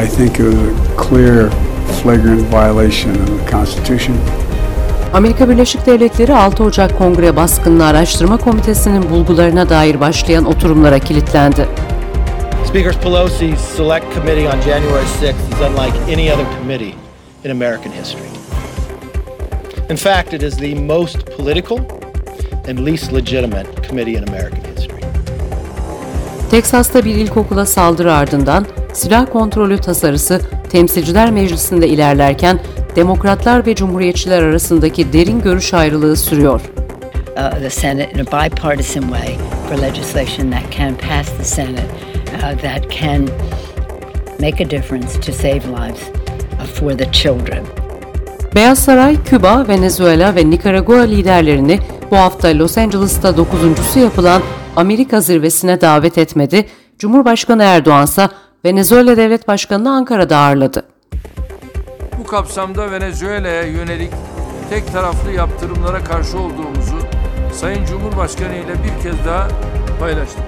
I think it was a clear, flagrant violation of the Constitution. Amerika Birleşik Devletleri 6 Ocak Kongre Baskınını Araştırma Komitesi'nin bulgularına dair başlayan oturumlara kilitlendi. Speaker Pelosi's Select Committee on January 6th is unlike any other committee in American history. In fact, it is the most political and least legitimate committee in American history. Teksas'ta bir ilkokula saldırı ardından silah kontrolü tasarısı Temsilciler Meclisi'nde ilerlerken Demokratlar ve Cumhuriyetçiler arasındaki derin görüş ayrılığı sürüyor. uh, the Senate in a bipartisan way for legislation that can pass the Senate, uh, that can make a difference to save lives uh, for the children. Beyaz Saray, Küba, Venezuela ve Nikaragua liderlerini bu hafta Los Angeles'ta dokuzuncusu yapılan Amerika zirvesine davet etmedi. Cumhurbaşkanı Erdoğan ise Venezuela Devlet Başkanı'nı Ankara'da ağırladı. Bu kapsamda Venezuela'ya yönelik tek taraflı yaptırımlara karşı olduğumuzu Sayın Cumhurbaşkanı ile bir kez daha paylaştık.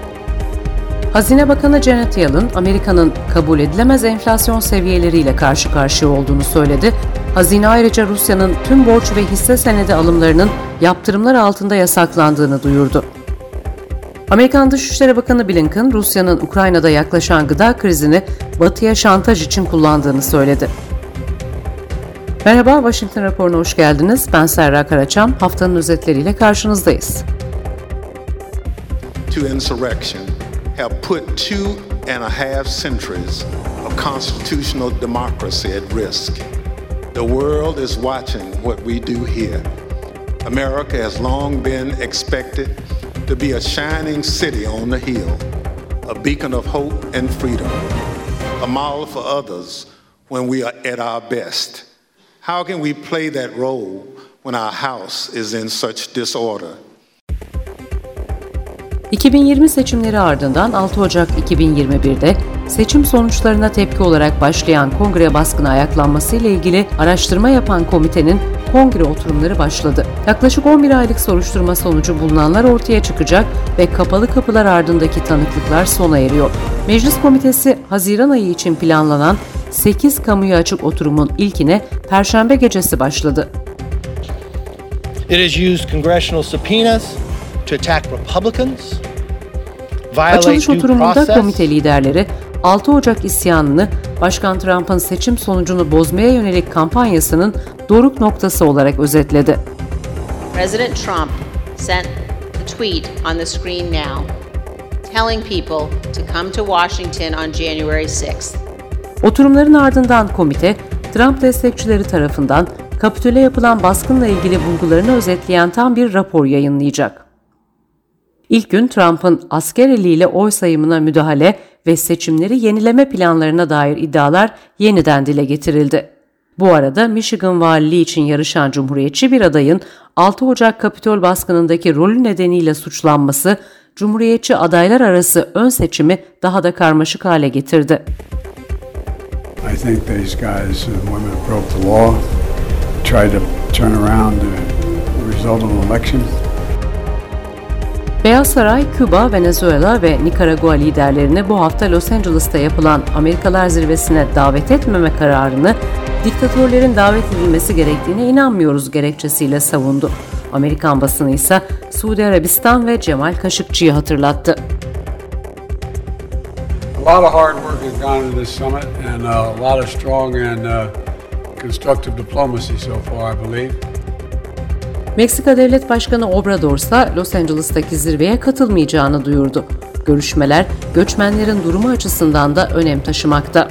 Hazine Bakanı Janet Yellen, Amerika'nın kabul edilemez enflasyon seviyeleriyle karşı karşıya olduğunu söyledi. Hazine ayrıca Rusya'nın tüm borç ve hisse senedi alımlarının yaptırımlar altında yasaklandığını duyurdu. Amerikan Dışişleri Bakanı Blinken, Rusya'nın Ukrayna'da yaklaşan gıda krizini Batı'ya şantaj için kullandığını söyledi. Merhaba, Washington raporuna hoş geldiniz. Ben Serra Karaçam. Haftanın özetleriyle karşınızdayız. to insurrection have put two and a half centuries of constitutional democracy at risk. The world is watching what we do here. America has long been expected to be a shining city on the hill, a beacon of hope and freedom, a model for others when we are at our best. How can we play that role when our house is in such disorder? 2020 seçimleri ardından 6 Ocak 2021'de seçim sonuçlarına tepki olarak başlayan kongre baskını ayaklanması ile ilgili araştırma yapan komitenin kongre oturumları başladı. Yaklaşık 11 aylık soruşturma sonucu bulunanlar ortaya çıkacak ve kapalı kapılar ardındaki tanıklıklar sona eriyor. Meclis Komitesi Haziran ayı için planlanan 8 kamuya açık oturumun ilkine Perşembe gecesi başladı. It has used congressional subpoenas to attack Republicans, Açılış oturumunda komite liderleri 6 Ocak isyanını Başkan Trump'ın seçim sonucunu bozmaya yönelik kampanyasının doruk noktası olarak özetledi. President Trump sent a tweet on the screen now telling people to come to Washington on January 6th. Oturumların ardından komite, Trump destekçileri tarafından Kapitol'e yapılan baskınla ilgili bulgularını özetleyen tam bir rapor yayınlayacak. İlk gün Trump'ın asker eliyle oy sayımına müdahale ve seçimleri yenileme planlarına dair iddialar yeniden dile getirildi. Bu arada Michigan valiliği için yarışan Cumhuriyetçi bir adayın 6 Ocak Kapitol baskınındaki rolü nedeniyle suçlanması Cumhuriyetçi adaylar arası ön seçimi daha da karmaşık hale getirdi. I think these guys and women broke the law, tried to turn around the result of an election. Beyaz Saray, Küba, Venezuela ve Nikaragua liderlerini bu hafta Los Angeles'ta yapılan Amerikalar Zirvesi'ne davet etmeme kararını diktatörlerin davet edilmesi gerektiğine inanmıyoruz gerekçesiyle savundu. Amerikan basını ise Suudi Arabistan ve Cemal Kaşıkçı'yı hatırlattı. A lot of hard work has gone into this summit and uh, a lot of strong and uh, constructive diplomacy so far, I believe. Meksika Devlet Başkanı Obrador ise Los Angeles'taki zirveye katılmayacağını duyurdu. Görüşmeler göçmenlerin durumu açısından da önem taşımakta.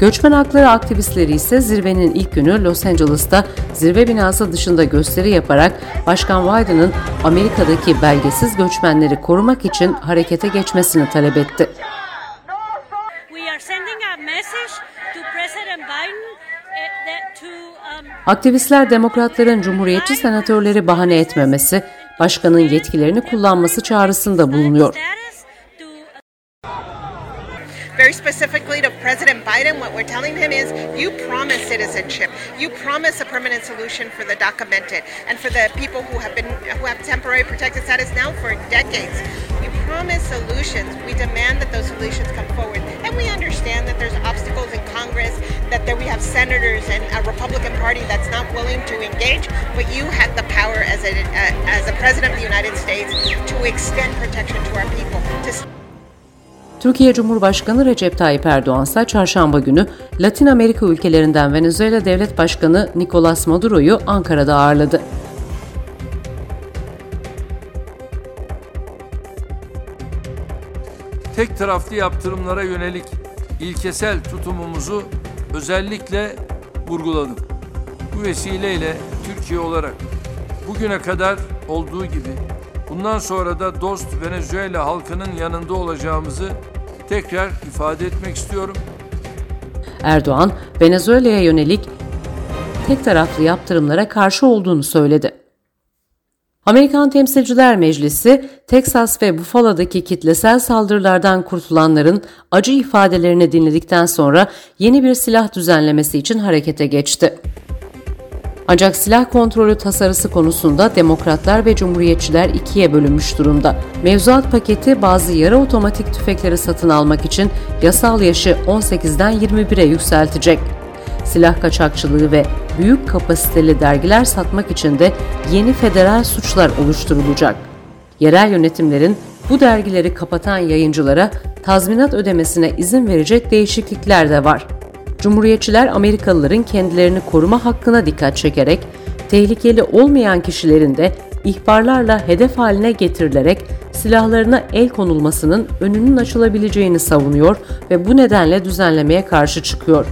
Göçmen hakları aktivistleri ise zirvenin ilk günü Los Angeles'ta zirve binası dışında gösteri yaparak Başkan Biden'ın Amerika'daki belgesiz göçmenleri korumak için harekete geçmesini talep etti. Aktivistler demokratların cumhuriyetçi senatörleri bahane etmemesi, başkanın yetkilerini kullanması çağrısında bulunuyor. Very specifically to President Biden, what we're telling him is you promise citizenship. You promise a permanent solution for the documented and for the people who have been who have temporary protected status now for decades. Promise solutions, we demand that those solutions come forward. And we understand that there's obstacles in Congress, that there, we have senators and a Republican Party that's not willing to engage, but you have the power as a, uh, as a president of the United States to extend protection to our people. To Türkiye Cumhurbaşkanı Recep Tayyip Erdoğan ise çarşamba günü Latin Amerika ülkelerinden Venezuela Devlet Başkanı Nicolas Maduro'yu Ankara'da ağırladı. Tek taraflı yaptırımlara yönelik ilkesel tutumumuzu özellikle vurguladım. Bu vesileyle Türkiye olarak bugüne kadar olduğu gibi bundan sonra da dost Venezuela halkının yanında olacağımızı tekrar ifade etmek istiyorum. Erdoğan, Venezuela'ya yönelik tek taraflı yaptırımlara karşı olduğunu söyledi. Amerikan Temsilciler Meclisi, Teksas ve Buffalo'daki kitlesel saldırılardan kurtulanların acı ifadelerini dinledikten sonra yeni bir silah düzenlemesi için harekete geçti. Ancak silah kontrolü tasarısı konusunda demokratlar ve cumhuriyetçiler ikiye bölünmüş durumda. Mevzuat paketi bazı yarı otomatik tüfekleri satın almak için yasal yaşı 18'den 21'e yükseltecek silah kaçakçılığı ve büyük kapasiteli dergiler satmak için de yeni federal suçlar oluşturulacak. Yerel yönetimlerin bu dergileri kapatan yayıncılara tazminat ödemesine izin verecek değişiklikler de var. Cumhuriyetçiler Amerikalıların kendilerini koruma hakkına dikkat çekerek tehlikeli olmayan kişilerin de ihbarlarla hedef haline getirilerek silahlarına el konulmasının önünün açılabileceğini savunuyor ve bu nedenle düzenlemeye karşı çıkıyor.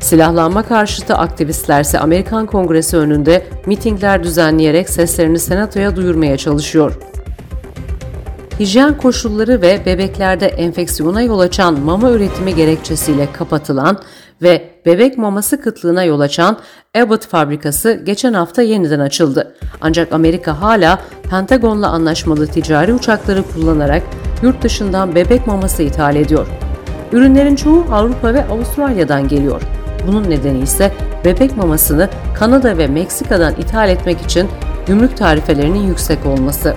Silahlanma karşıtı aktivistlerse Amerikan Kongresi önünde mitingler düzenleyerek seslerini senatoya duyurmaya çalışıyor. Hijyen koşulları ve bebeklerde enfeksiyona yol açan mama üretimi gerekçesiyle kapatılan ve bebek maması kıtlığına yol açan Abbott fabrikası geçen hafta yeniden açıldı. Ancak Amerika hala Pentagon'la anlaşmalı ticari uçakları kullanarak yurt dışından bebek maması ithal ediyor. Ürünlerin çoğu Avrupa ve Avustralya'dan geliyor. Bunun nedeni ise bebek mamasını Kanada ve Meksika'dan ithal etmek için gümrük tarifelerinin yüksek olması.